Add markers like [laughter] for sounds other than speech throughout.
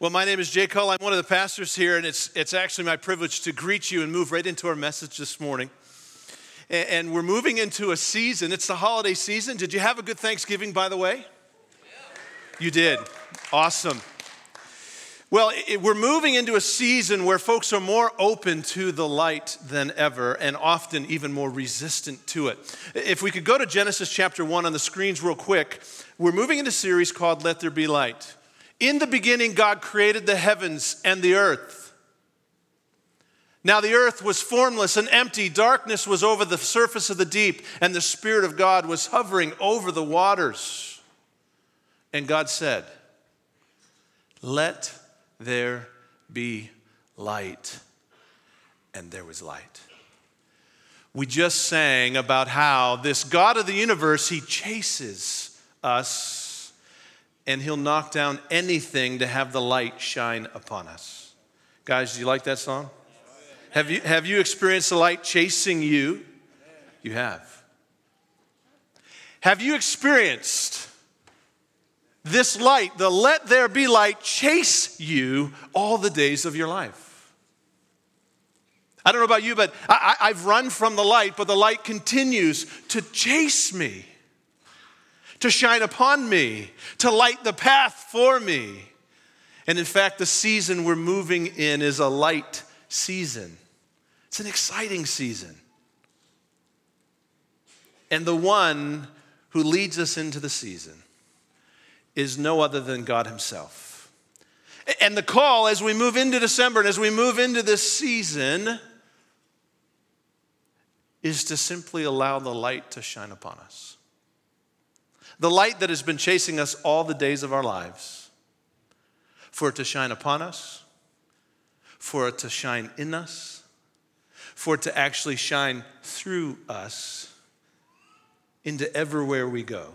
Well, my name is Jay Cole. I'm one of the pastors here, and it's, it's actually my privilege to greet you and move right into our message this morning. And, and we're moving into a season. It's the holiday season. Did you have a good Thanksgiving, by the way? You did. Awesome. Well, it, we're moving into a season where folks are more open to the light than ever and often even more resistant to it. If we could go to Genesis chapter 1 on the screens real quick, we're moving into a series called Let There Be Light. In the beginning, God created the heavens and the earth. Now the earth was formless and empty, darkness was over the surface of the deep, and the Spirit of God was hovering over the waters. And God said, Let there be light. And there was light. We just sang about how this God of the universe, He chases us and he'll knock down anything to have the light shine upon us. Guys, do you like that song? Have you, have you experienced the light chasing you? You have. Have you experienced this light, the let there be light, chase you all the days of your life? I don't know about you, but I, have run from the light, but the light continues to chase me to shine upon me, to light the path for me. And in fact, the season we're moving in is a light season. It's an exciting season. And the one who leads us into the season is no other than God Himself. And the call as we move into December and as we move into this season is to simply allow the light to shine upon us the light that has been chasing us all the days of our lives, for it to shine upon us, for it to shine in us, for it to actually shine through us into everywhere we go.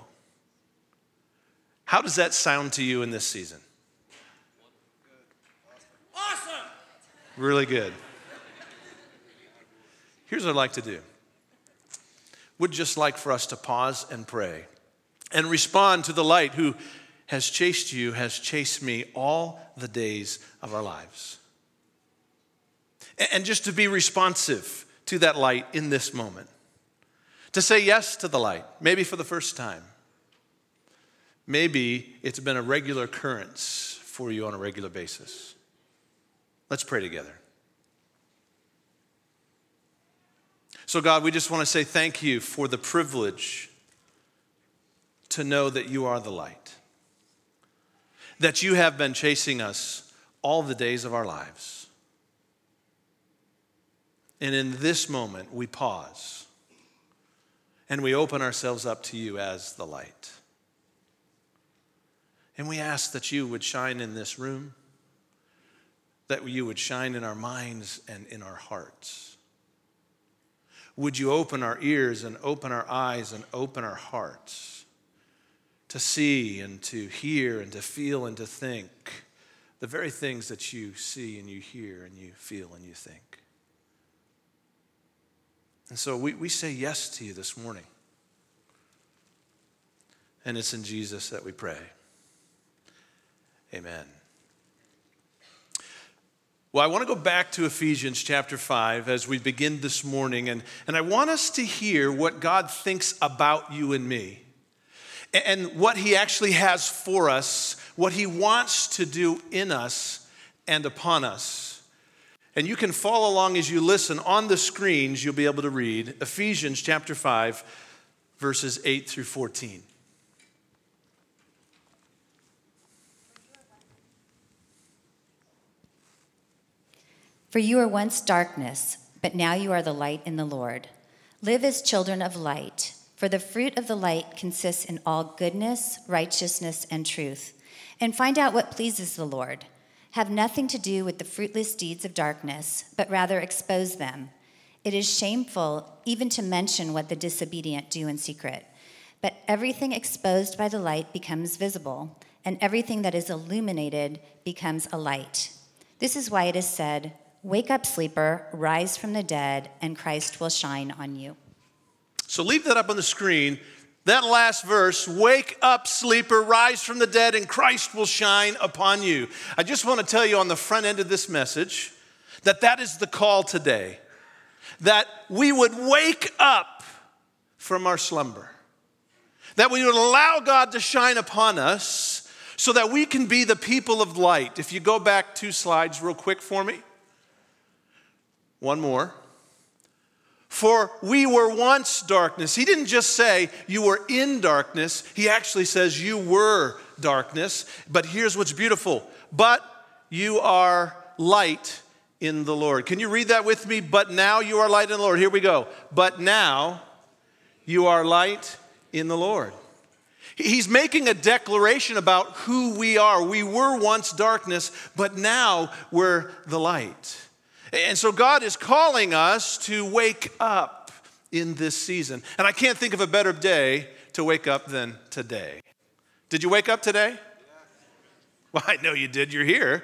How does that sound to you in this season? Awesome! Really good. Here's what I'd like to do. Would just like for us to pause and pray and respond to the light who has chased you, has chased me all the days of our lives. And just to be responsive to that light in this moment. To say yes to the light, maybe for the first time. Maybe it's been a regular occurrence for you on a regular basis. Let's pray together. So, God, we just want to say thank you for the privilege to know that you are the light, that you have been chasing us all the days of our lives. And in this moment, we pause and we open ourselves up to you as the light. And we ask that you would shine in this room, that you would shine in our minds and in our hearts. Would you open our ears and open our eyes and open our hearts? To see and to hear and to feel and to think the very things that you see and you hear and you feel and you think. And so we, we say yes to you this morning. And it's in Jesus that we pray. Amen. Well, I want to go back to Ephesians chapter 5 as we begin this morning, and, and I want us to hear what God thinks about you and me and what He actually has for us, what He wants to do in us and upon us. And you can follow along as you listen. On the screens, you'll be able to read Ephesians chapter 5, verses 8 through 14. For you were once darkness, but now you are the light in the Lord. Live as children of light. For the fruit of the light consists in all goodness, righteousness, and truth. And find out what pleases the Lord. Have nothing to do with the fruitless deeds of darkness, but rather expose them. It is shameful even to mention what the disobedient do in secret. But everything exposed by the light becomes visible, and everything that is illuminated becomes a light. This is why it is said, Wake up, sleeper, rise from the dead, and Christ will shine on you. So leave that up on the screen. That last verse, wake up, sleeper, rise from the dead, and Christ will shine upon you. I just want to tell you on the front end of this message that that is the call today. That we would wake up from our slumber. That we would allow God to shine upon us so that we can be the people of light. If you go back two slides real quick for me. One more. For we were once darkness. He didn't just say you were in darkness, he actually says you were darkness. But here's what's beautiful but you are light in the Lord. Can you read that with me? But now you are light in the Lord. Here we go. But now you are light in the Lord. He's making a declaration about who we are. We were once darkness, but now we're the light. And so God is calling us to wake up in this season. And I can't think of a better day to wake up than today. Did you wake up today? Well, I know you did. You're here.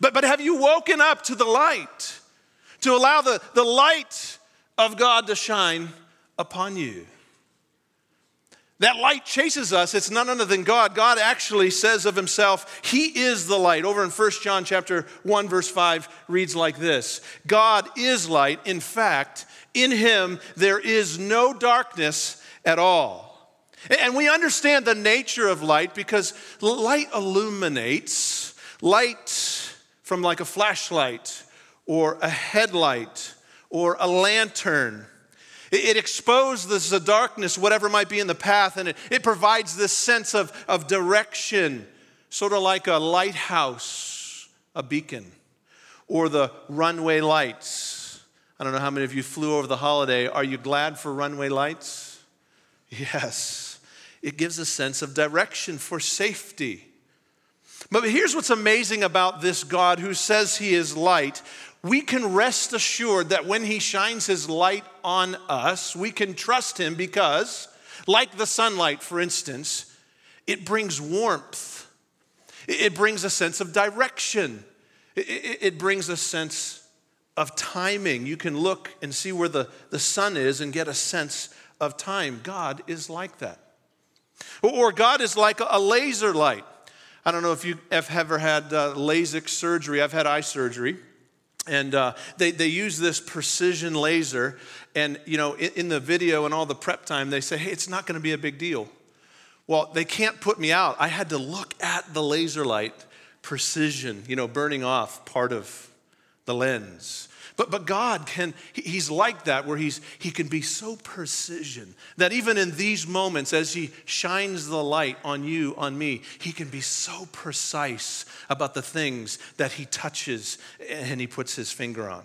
But, but have you woken up to the light, to allow the, the light of God to shine upon you? That light chases us. It's none other than God. God actually says of himself, He is the light. Over in 1 John chapter 1, verse 5 reads like this God is light. In fact, in him there is no darkness at all. And we understand the nature of light because light illuminates. Light from like a flashlight or a headlight or a lantern it exposes the darkness, whatever might be in the path, and it, it provides this sense of, of direction, sort of like a lighthouse, a beacon, or the runway lights. I don't know how many of you flew over the holiday. Are you glad for runway lights? Yes. It gives a sense of direction for safety. But here's what's amazing about this God who says he is light we can rest assured that when He shines His light on us, we can trust Him because, like the sunlight, for instance, it brings warmth, it brings a sense of direction, it brings a sense of timing. You can look and see where the, the sun is and get a sense of time. God is like that. Or God is like a laser light. I don't know if you have ever had uh, LASIK surgery. I've had eye surgery. And uh, they, they use this precision laser. And, you know, in, in the video and all the prep time, they say, hey, it's not going to be a big deal. Well, they can't put me out. I had to look at the laser light precision, you know, burning off part of the lens. But, but God can, He's like that, where he's, He can be so precision that even in these moments, as He shines the light on you, on me, He can be so precise about the things that He touches and He puts His finger on.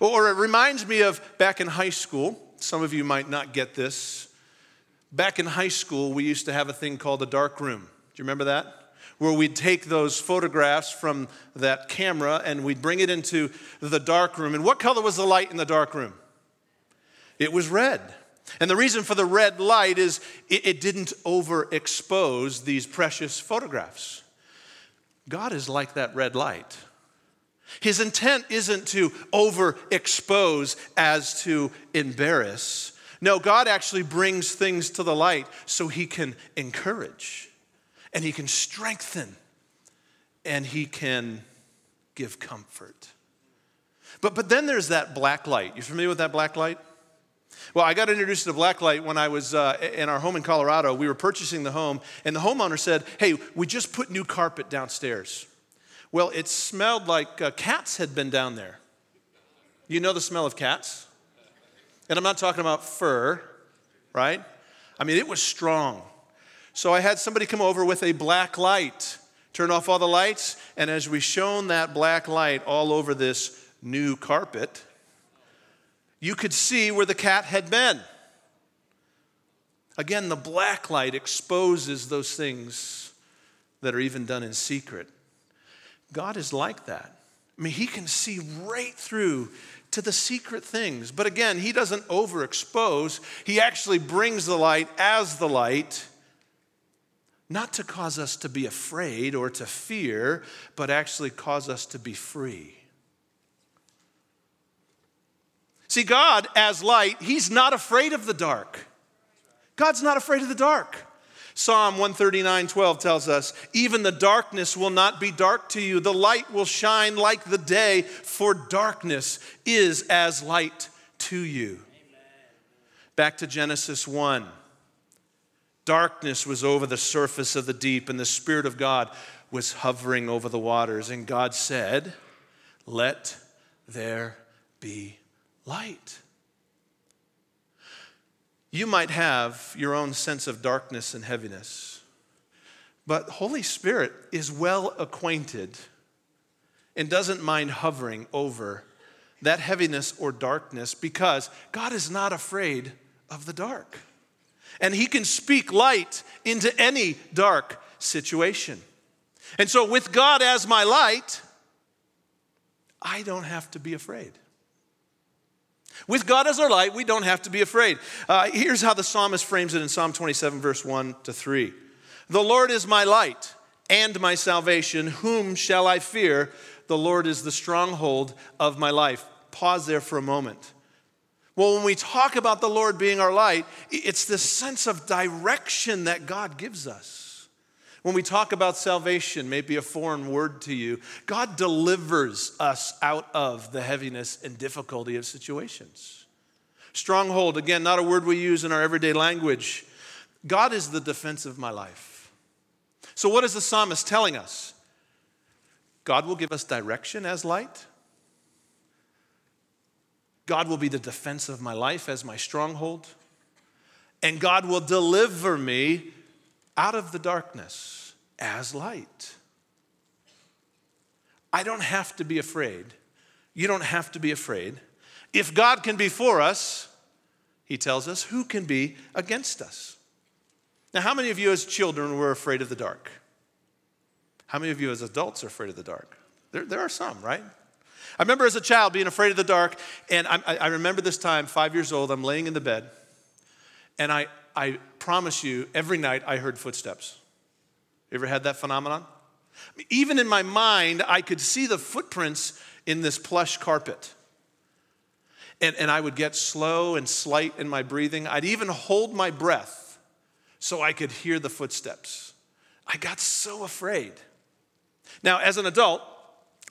Or it reminds me of back in high school. Some of you might not get this. Back in high school, we used to have a thing called a dark room. Do you remember that? Where we'd take those photographs from that camera and we'd bring it into the dark room. And what color was the light in the dark room? It was red. And the reason for the red light is it, it didn't overexpose these precious photographs. God is like that red light. His intent isn't to overexpose as to embarrass. No, God actually brings things to the light so he can encourage and He can strengthen and He can give comfort. But, but then there's that black light. You familiar with that black light? Well, I got introduced to the black light when I was uh, in our home in Colorado. We were purchasing the home, and the homeowner said, Hey, we just put new carpet downstairs. Well, it smelled like uh, cats had been down there. You know the smell of cats? And I'm not talking about fur, right? I mean, it was strong. So I had somebody come over with a black light, turn off all the lights, and as we shone that black light all over this new carpet, you could see where the cat had been. Again, the black light exposes those things that are even done in secret. God is like that. I mean, He can see right through to the secret things. But again, He doesn't overexpose, He actually brings the light as the light not to cause us to be afraid or to fear, but actually cause us to be free. See, God, as light, He's not afraid of the dark. God's not afraid of the dark. Psalm 139 12 tells us, Even the darkness will not be dark to you. The light will shine like the day, for darkness is as light to you. Amen. Back to Genesis 1. Darkness was over the surface of the deep, and the Spirit of God was hovering over the waters. And God said, Let there be light. You might have your own sense of darkness and heaviness, but Holy Spirit is well acquainted and doesn't mind hovering over that heaviness or darkness because God is not afraid of the dark. And He can speak light into any dark situation. And so, with God as my light, I don't have to be afraid. With God as our light, we don't have to be afraid. Uh, here's how the psalmist frames it in Psalm 27, verse 1 to 3. The Lord is my light and my salvation. Whom shall I fear? The Lord is the stronghold of my life. Pause there for a moment. Well, when we talk about the Lord being our light, it's this sense of direction that God gives us. When we talk about salvation, maybe a foreign word to you, God delivers us out of the heaviness and difficulty of situations. Stronghold, again, not a word we use in our everyday language. God is the defense of my life. So, what is the psalmist telling us? God will give us direction as light. God will be the defense of my life as my stronghold. And God will deliver me out of the darkness as light. I don't have to be afraid. You don't have to be afraid. If God can be for us, he tells us, who can be against us? Now, how many of you as children were afraid of the dark? How many of you as adults are afraid of the dark? There, there are some, right? I remember as a child being afraid of the dark, and I, I remember this time, five years old, I'm laying in the bed, and I, I promise you, every night I heard footsteps. You ever had that phenomenon? Even in my mind, I could see the footprints in this plush carpet. And, and I would get slow and slight in my breathing. I'd even hold my breath so I could hear the footsteps. I got so afraid. Now, as an adult,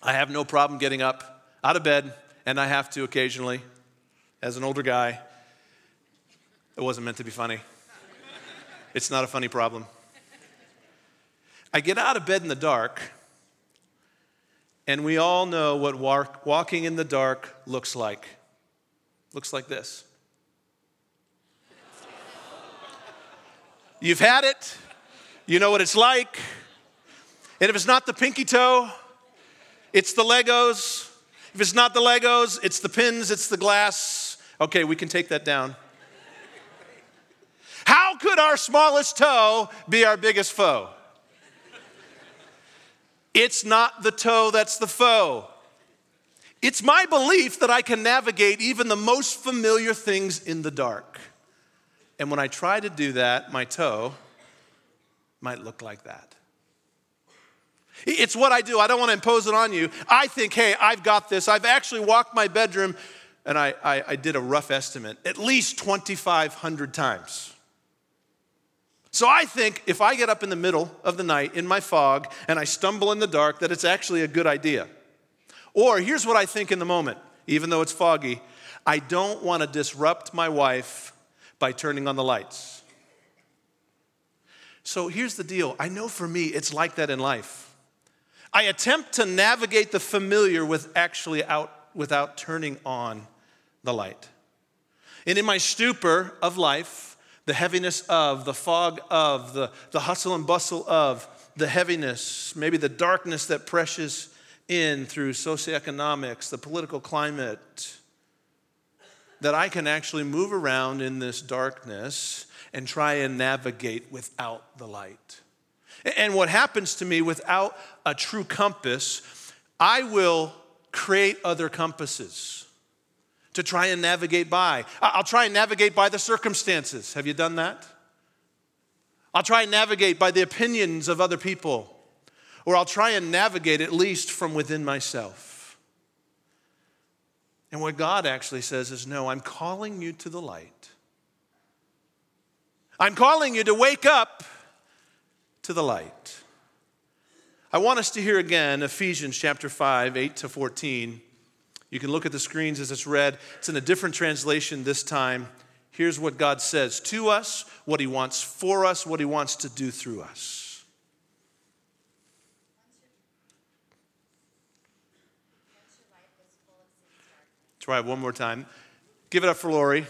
I have no problem getting up out of bed, and I have to occasionally. As an older guy, it wasn't meant to be funny. It's not a funny problem. I get out of bed in the dark, and we all know what walk, walking in the dark looks like. Looks like this. You've had it, you know what it's like. And if it's not the pinky toe, it's the Legos. If it's not the Legos, it's the pins, it's the glass. Okay, we can take that down. How could our smallest toe be our biggest foe? It's not the toe that's the foe. It's my belief that I can navigate even the most familiar things in the dark. And when I try to do that, my toe might look like that. It's what I do. I don't want to impose it on you. I think, hey, I've got this. I've actually walked my bedroom, and I, I, I did a rough estimate, at least 2,500 times. So I think if I get up in the middle of the night in my fog and I stumble in the dark, that it's actually a good idea. Or here's what I think in the moment, even though it's foggy I don't want to disrupt my wife by turning on the lights. So here's the deal I know for me, it's like that in life. I attempt to navigate the familiar with actually out, without turning on the light. And in my stupor of life, the heaviness of, the fog of, the, the hustle and bustle of, the heaviness, maybe the darkness that presses in through socioeconomics, the political climate, that I can actually move around in this darkness and try and navigate without the light. And what happens to me without a true compass, I will create other compasses to try and navigate by. I'll try and navigate by the circumstances. Have you done that? I'll try and navigate by the opinions of other people, or I'll try and navigate at least from within myself. And what God actually says is no, I'm calling you to the light. I'm calling you to wake up to the light. I want us to hear again Ephesians chapter 5, 8 to 14. You can look at the screens as it's read. It's in a different translation this time. Here's what God says to us, what He wants for us, what He wants to do through us. Try it one more time. Give it up for Lori.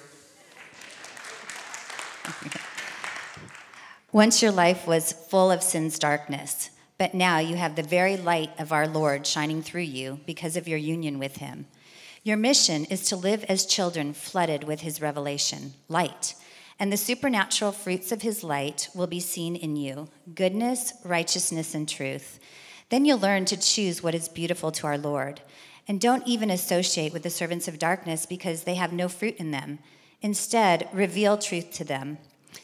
[laughs] Once your life was full of sin's darkness, but now you have the very light of our Lord shining through you because of your union with Him. Your mission is to live as children flooded with His revelation, light, and the supernatural fruits of His light will be seen in you goodness, righteousness, and truth. Then you'll learn to choose what is beautiful to our Lord. And don't even associate with the servants of darkness because they have no fruit in them. Instead, reveal truth to them.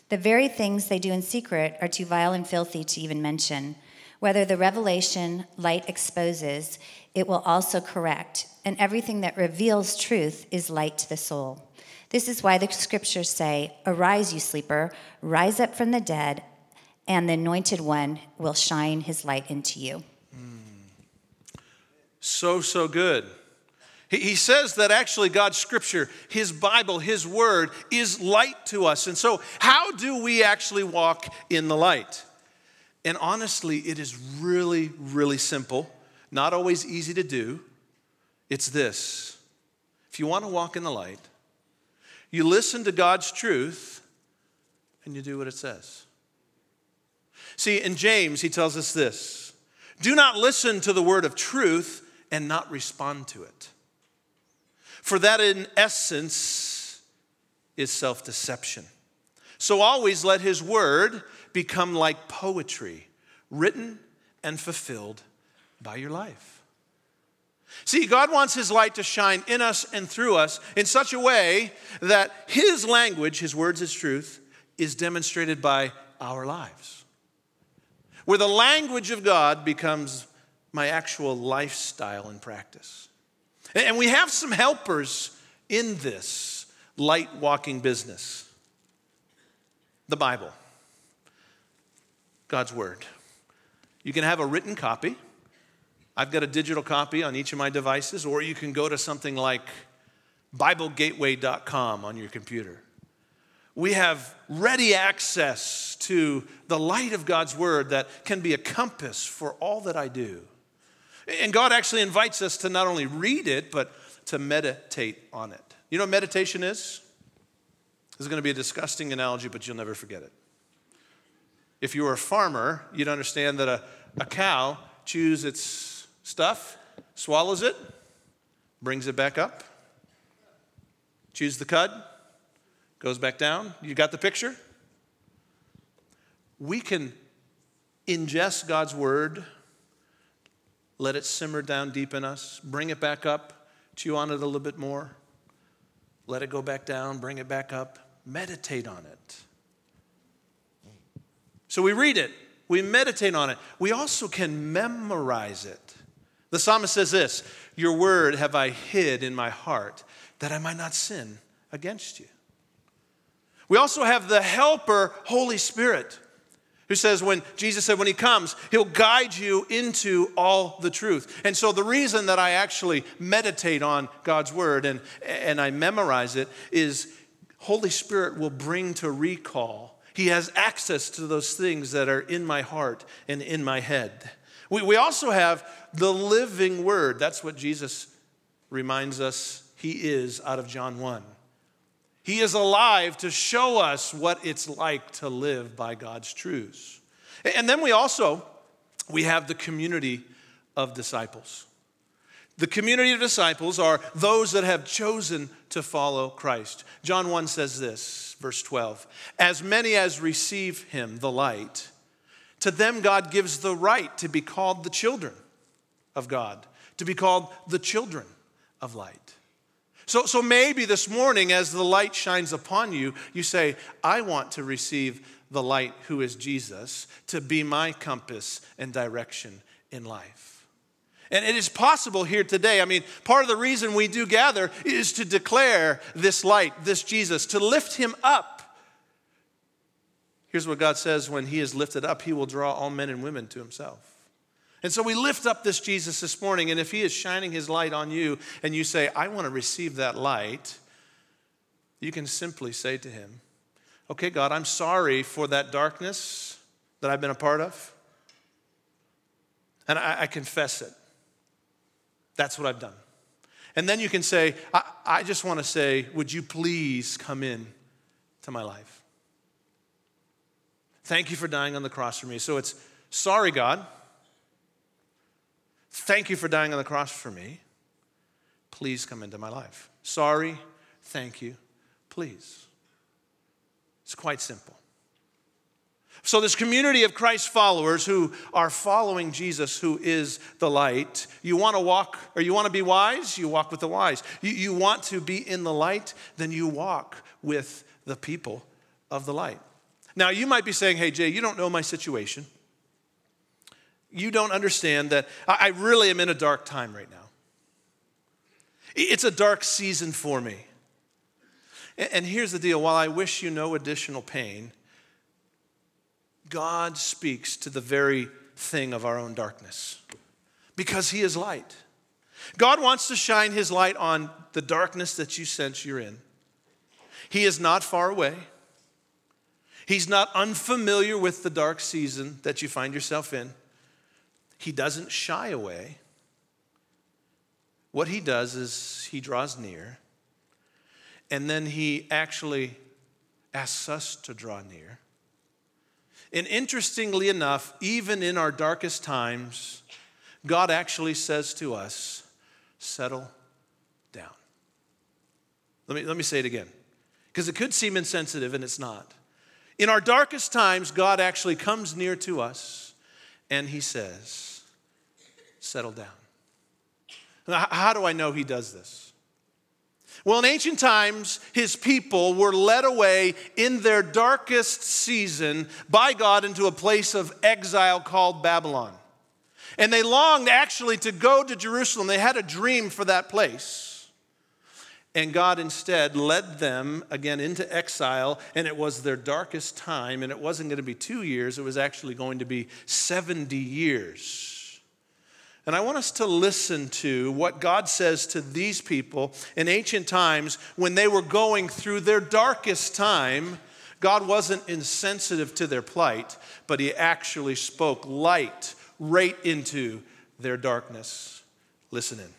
The very things they do in secret are too vile and filthy to even mention. Whether the revelation light exposes, it will also correct, and everything that reveals truth is light to the soul. This is why the scriptures say, Arise, you sleeper, rise up from the dead, and the anointed one will shine his light into you. So, so good. He says that actually God's scripture, His Bible, His word is light to us. And so, how do we actually walk in the light? And honestly, it is really, really simple, not always easy to do. It's this if you want to walk in the light, you listen to God's truth and you do what it says. See, in James, he tells us this do not listen to the word of truth and not respond to it. For that, in essence, is self deception. So always let his word become like poetry, written and fulfilled by your life. See, God wants his light to shine in us and through us in such a way that his language, his words, his truth, is demonstrated by our lives. Where the language of God becomes my actual lifestyle and practice. And we have some helpers in this light walking business the Bible, God's Word. You can have a written copy. I've got a digital copy on each of my devices, or you can go to something like BibleGateway.com on your computer. We have ready access to the light of God's Word that can be a compass for all that I do. And God actually invites us to not only read it, but to meditate on it. You know what meditation is? This is going to be a disgusting analogy, but you'll never forget it. If you were a farmer, you'd understand that a, a cow chews its stuff, swallows it, brings it back up, chews the cud, goes back down. You got the picture? We can ingest God's word let it simmer down deep in us, bring it back up, chew on it a little bit more, let it go back down, bring it back up, meditate on it. So we read it, we meditate on it. We also can memorize it. The psalmist says this Your word have I hid in my heart that I might not sin against you. We also have the helper, Holy Spirit who says when Jesus said when he comes, he'll guide you into all the truth. And so the reason that I actually meditate on God's word and, and I memorize it is Holy Spirit will bring to recall. He has access to those things that are in my heart and in my head. We, we also have the living word. That's what Jesus reminds us he is out of John 1. He is alive to show us what it's like to live by God's truths. And then we also we have the community of disciples. The community of disciples are those that have chosen to follow Christ. John 1 says this, verse 12 As many as receive him, the light, to them God gives the right to be called the children of God, to be called the children of light. So, so maybe this morning, as the light shines upon you, you say, I want to receive the light who is Jesus to be my compass and direction in life. And it is possible here today. I mean, part of the reason we do gather is to declare this light, this Jesus, to lift him up, Here's what God says when He is lifted up, He will draw all men and women to Himself. And so we lift up this Jesus this morning, and if He is shining His light on you and you say, I want to receive that light, you can simply say to Him, Okay, God, I'm sorry for that darkness that I've been a part of. And I, I confess it. That's what I've done. And then you can say, I, I just want to say, would you please come in to my life? Thank you for dying on the cross for me. So it's sorry, God. Thank you for dying on the cross for me. Please come into my life. Sorry, thank you, please. It's quite simple. So, this community of Christ followers who are following Jesus, who is the light, you want to walk or you want to be wise, you walk with the wise. You, you want to be in the light, then you walk with the people of the light. Now, you might be saying, hey, Jay, you don't know my situation. You don't understand that I really am in a dark time right now. It's a dark season for me. And here's the deal while I wish you no additional pain, God speaks to the very thing of our own darkness because He is light. God wants to shine His light on the darkness that you sense you're in. He is not far away. He's not unfamiliar with the dark season that you find yourself in. He doesn't shy away. What he does is he draws near, and then he actually asks us to draw near. And interestingly enough, even in our darkest times, God actually says to us, settle down. Let me, let me say it again, because it could seem insensitive and it's not. In our darkest times, God actually comes near to us and he says, settle down. Now, how do I know he does this? Well, in ancient times, his people were led away in their darkest season by God into a place of exile called Babylon. And they longed actually to go to Jerusalem. They had a dream for that place. And God instead led them again into exile, and it was their darkest time. And it wasn't going to be two years, it was actually going to be 70 years. And I want us to listen to what God says to these people in ancient times when they were going through their darkest time. God wasn't insensitive to their plight, but He actually spoke light right into their darkness. Listen in.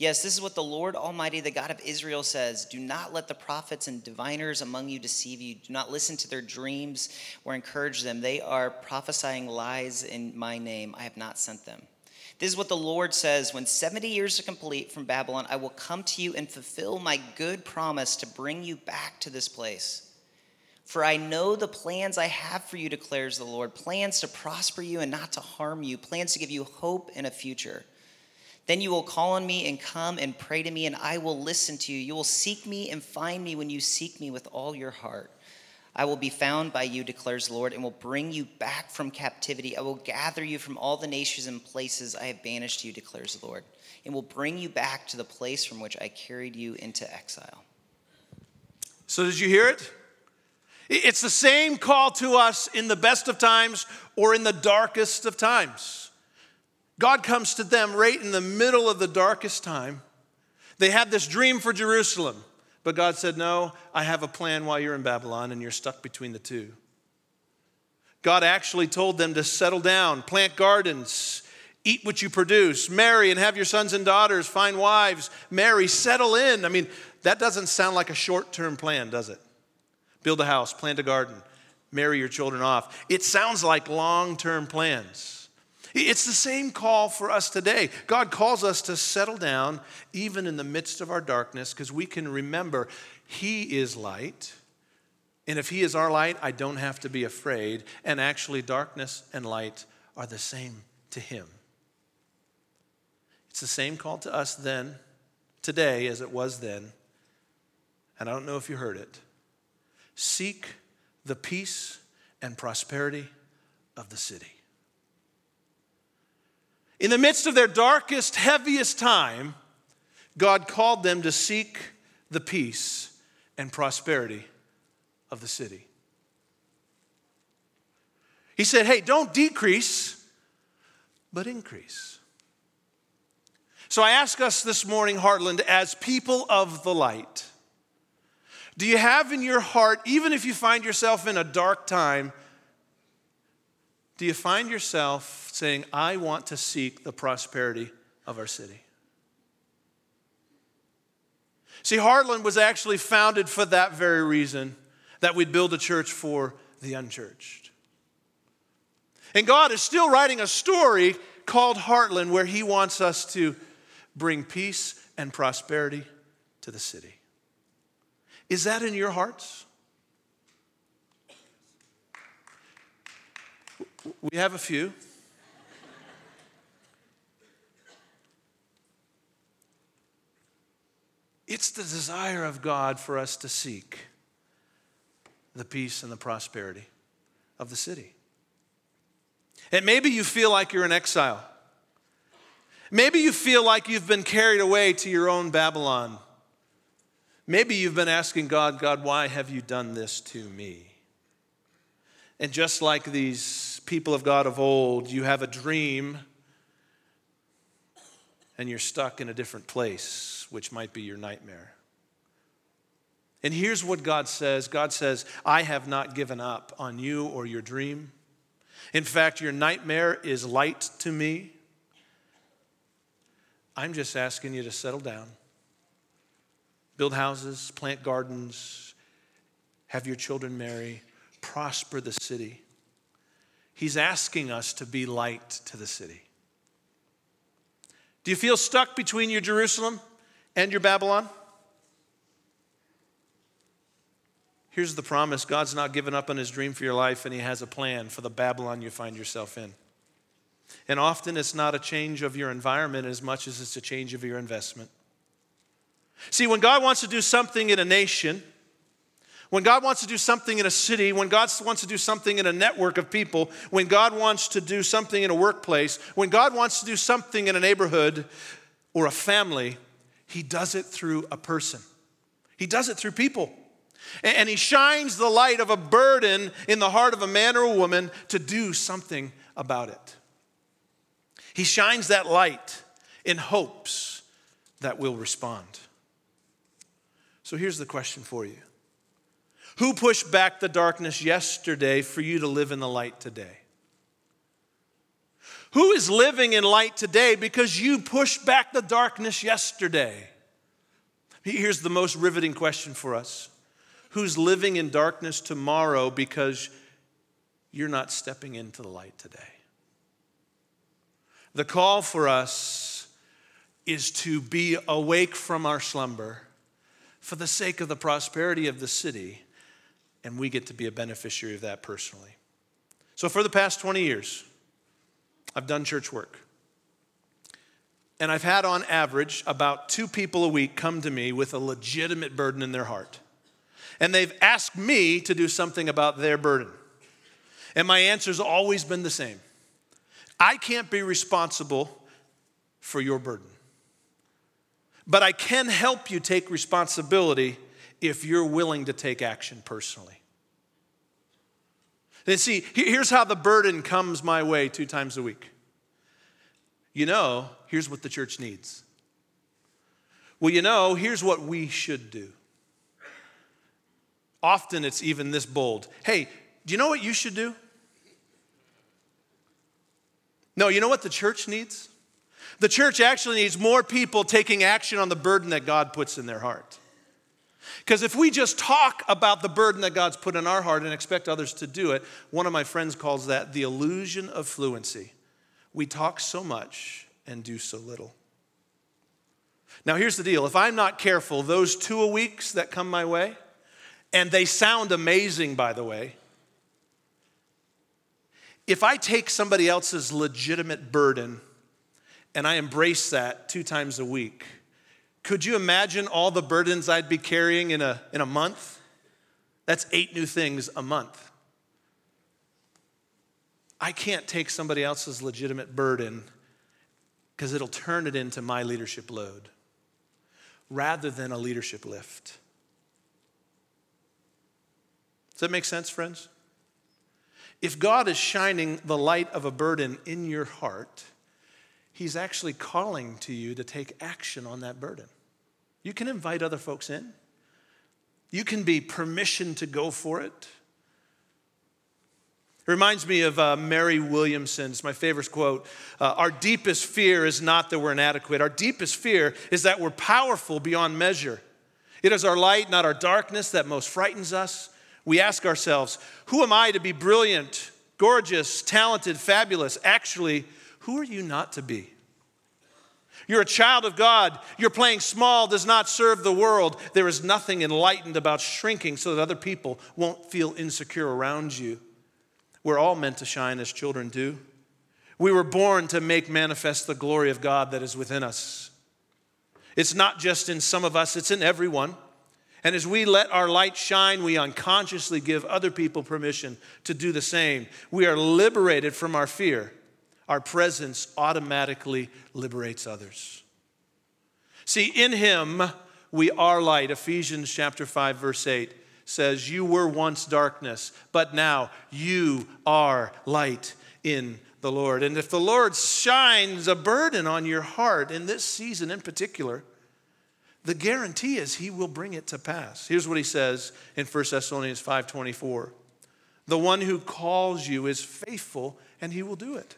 Yes, this is what the Lord Almighty, the God of Israel, says Do not let the prophets and diviners among you deceive you. Do not listen to their dreams or encourage them. They are prophesying lies in my name. I have not sent them. This is what the Lord says When 70 years are complete from Babylon, I will come to you and fulfill my good promise to bring you back to this place. For I know the plans I have for you, declares the Lord plans to prosper you and not to harm you, plans to give you hope and a future. Then you will call on me and come and pray to me, and I will listen to you. You will seek me and find me when you seek me with all your heart. I will be found by you, declares the Lord, and will bring you back from captivity. I will gather you from all the nations and places I have banished you, declares the Lord, and will bring you back to the place from which I carried you into exile. So, did you hear it? It's the same call to us in the best of times or in the darkest of times. God comes to them right in the middle of the darkest time. They had this dream for Jerusalem, but God said, No, I have a plan while you're in Babylon and you're stuck between the two. God actually told them to settle down, plant gardens, eat what you produce, marry and have your sons and daughters, find wives, marry, settle in. I mean, that doesn't sound like a short term plan, does it? Build a house, plant a garden, marry your children off. It sounds like long term plans. It's the same call for us today. God calls us to settle down even in the midst of our darkness because we can remember He is light And if He is our light, I don't have to be afraid. And actually, darkness and light are the same to Him. It's the same call to us then, today, as it was then. And I don't know if you heard it. Seek the peace and prosperity of the city. In the midst of their darkest, heaviest time, God called them to seek the peace and prosperity of the city. He said, Hey, don't decrease, but increase. So I ask us this morning, Heartland, as people of the light, do you have in your heart, even if you find yourself in a dark time, do you find yourself saying, I want to seek the prosperity of our city? See, Heartland was actually founded for that very reason that we'd build a church for the unchurched. And God is still writing a story called Heartland where He wants us to bring peace and prosperity to the city. Is that in your hearts? We have a few. It's the desire of God for us to seek the peace and the prosperity of the city. And maybe you feel like you're in exile. Maybe you feel like you've been carried away to your own Babylon. Maybe you've been asking God, God, why have you done this to me? And just like these people of God of old, you have a dream and you're stuck in a different place which might be your nightmare. And here's what God says God says, I have not given up on you or your dream. In fact, your nightmare is light to me. I'm just asking you to settle down, build houses, plant gardens, have your children marry, prosper the city. He's asking us to be light to the city. Do you feel stuck between your Jerusalem and your Babylon? Here's the promise God's not given up on his dream for your life, and he has a plan for the Babylon you find yourself in. And often it's not a change of your environment as much as it's a change of your investment. See, when God wants to do something in a nation, when God wants to do something in a city, when God wants to do something in a network of people, when God wants to do something in a workplace, when God wants to do something in a neighborhood or a family, he does it through a person, He does it through people. And He shines the light of a burden in the heart of a man or a woman to do something about it. He shines that light in hopes that will respond. So here's the question for you Who pushed back the darkness yesterday for you to live in the light today? Who is living in light today because you pushed back the darkness yesterday? Here's the most riveting question for us Who's living in darkness tomorrow because you're not stepping into the light today? The call for us is to be awake from our slumber for the sake of the prosperity of the city, and we get to be a beneficiary of that personally. So, for the past 20 years, I've done church work. And I've had on average about two people a week come to me with a legitimate burden in their heart. And they've asked me to do something about their burden. And my answer's always been the same I can't be responsible for your burden. But I can help you take responsibility if you're willing to take action personally. And see, here's how the burden comes my way two times a week. You know, here's what the church needs. Well, you know, here's what we should do. Often it's even this bold. Hey, do you know what you should do? No, you know what the church needs? The church actually needs more people taking action on the burden that God puts in their heart. Because if we just talk about the burden that God's put in our heart and expect others to do it, one of my friends calls that the illusion of fluency. We talk so much and do so little. Now, here's the deal if I'm not careful, those two a weeks that come my way, And they sound amazing, by the way. If I take somebody else's legitimate burden and I embrace that two times a week, could you imagine all the burdens I'd be carrying in a, in a month? That's eight new things a month. I can't take somebody else's legitimate burden because it'll turn it into my leadership load rather than a leadership lift. Does that make sense, friends? If God is shining the light of a burden in your heart, He's actually calling to you to take action on that burden. You can invite other folks in, you can be permission to go for it. It reminds me of uh, Marianne Williamson's, my favorite quote. Uh, Our deepest fear is not that we're inadequate. Our deepest fear is that we're powerful beyond measure. It is our light, not our darkness, that most frightens us. We ask ourselves, Who am I to be brilliant, gorgeous, talented, fabulous? Actually, who are you not to be? You're a child of God. Your playing small does not serve the world. There is nothing enlightened about shrinking so that other people won't feel insecure around you. We're all meant to shine as children do. We were born to make manifest the glory of God that is within us. It's not just in some of us, it's in everyone. And as we let our light shine, we unconsciously give other people permission to do the same. We are liberated from our fear our presence automatically liberates others. See, in him we are light. Ephesians chapter 5 verse 8 says, "You were once darkness, but now you are light in the Lord." And if the Lord shines a burden on your heart in this season in particular, the guarantee is he will bring it to pass. Here's what he says in 1 Thessalonians 5:24. The one who calls you is faithful and he will do it.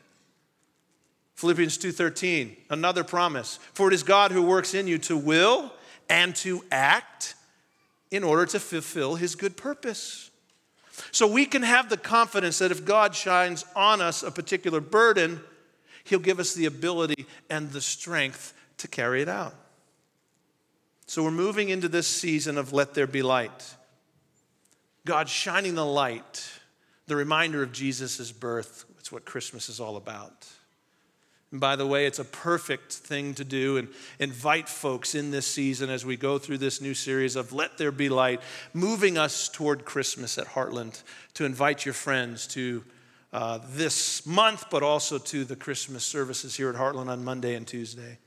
Philippians 2:13, another promise. For it is God who works in you to will and to act in order to fulfill his good purpose. So we can have the confidence that if God shines on us a particular burden, he'll give us the ability and the strength to carry it out. So we're moving into this season of let there be light. God shining the light, the reminder of Jesus' birth. It's what Christmas is all about. And by the way, it's a perfect thing to do and invite folks in this season as we go through this new series of Let There Be Light, moving us toward Christmas at Heartland, to invite your friends to uh, this month, but also to the Christmas services here at Heartland on Monday and Tuesday.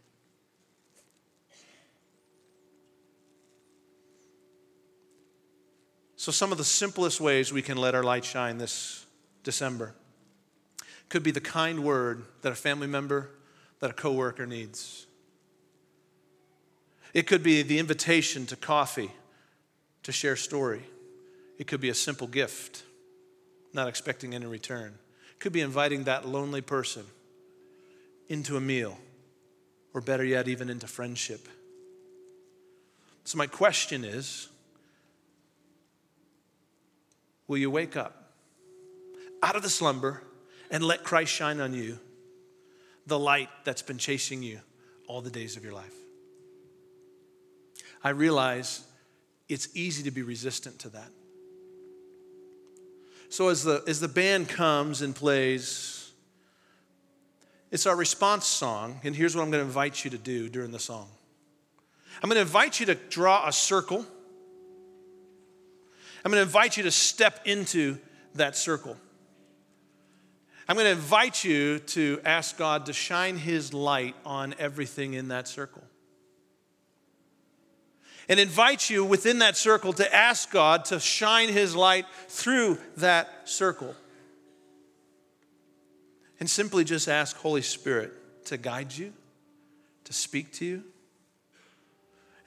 So, some of the simplest ways we can let our light shine this December could be the kind word that a family member, that a coworker needs. It could be the invitation to coffee to share story. It could be a simple gift, not expecting any return. It could be inviting that lonely person into a meal, or better yet, even into friendship. So, my question is Will you wake up out of the slumber and let Christ shine on you, the light that's been chasing you all the days of your life. I realize it's easy to be resistant to that. So as the, as the band comes and plays, it's our response song, and here's what I'm going to invite you to do during the song. I'm going to invite you to draw a circle. I'm going to invite you to step into that circle. I'm going to invite you to ask God to shine His light on everything in that circle. And invite you within that circle to ask God to shine His light through that circle. And simply just ask Holy Spirit to guide you, to speak to you,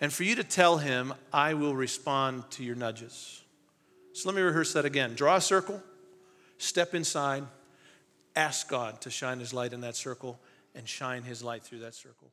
and for you to tell Him, I will respond to your nudges. So let me rehearse that again. Draw a circle, step inside Ask God to shine His light in that circle and shine His light through that circle.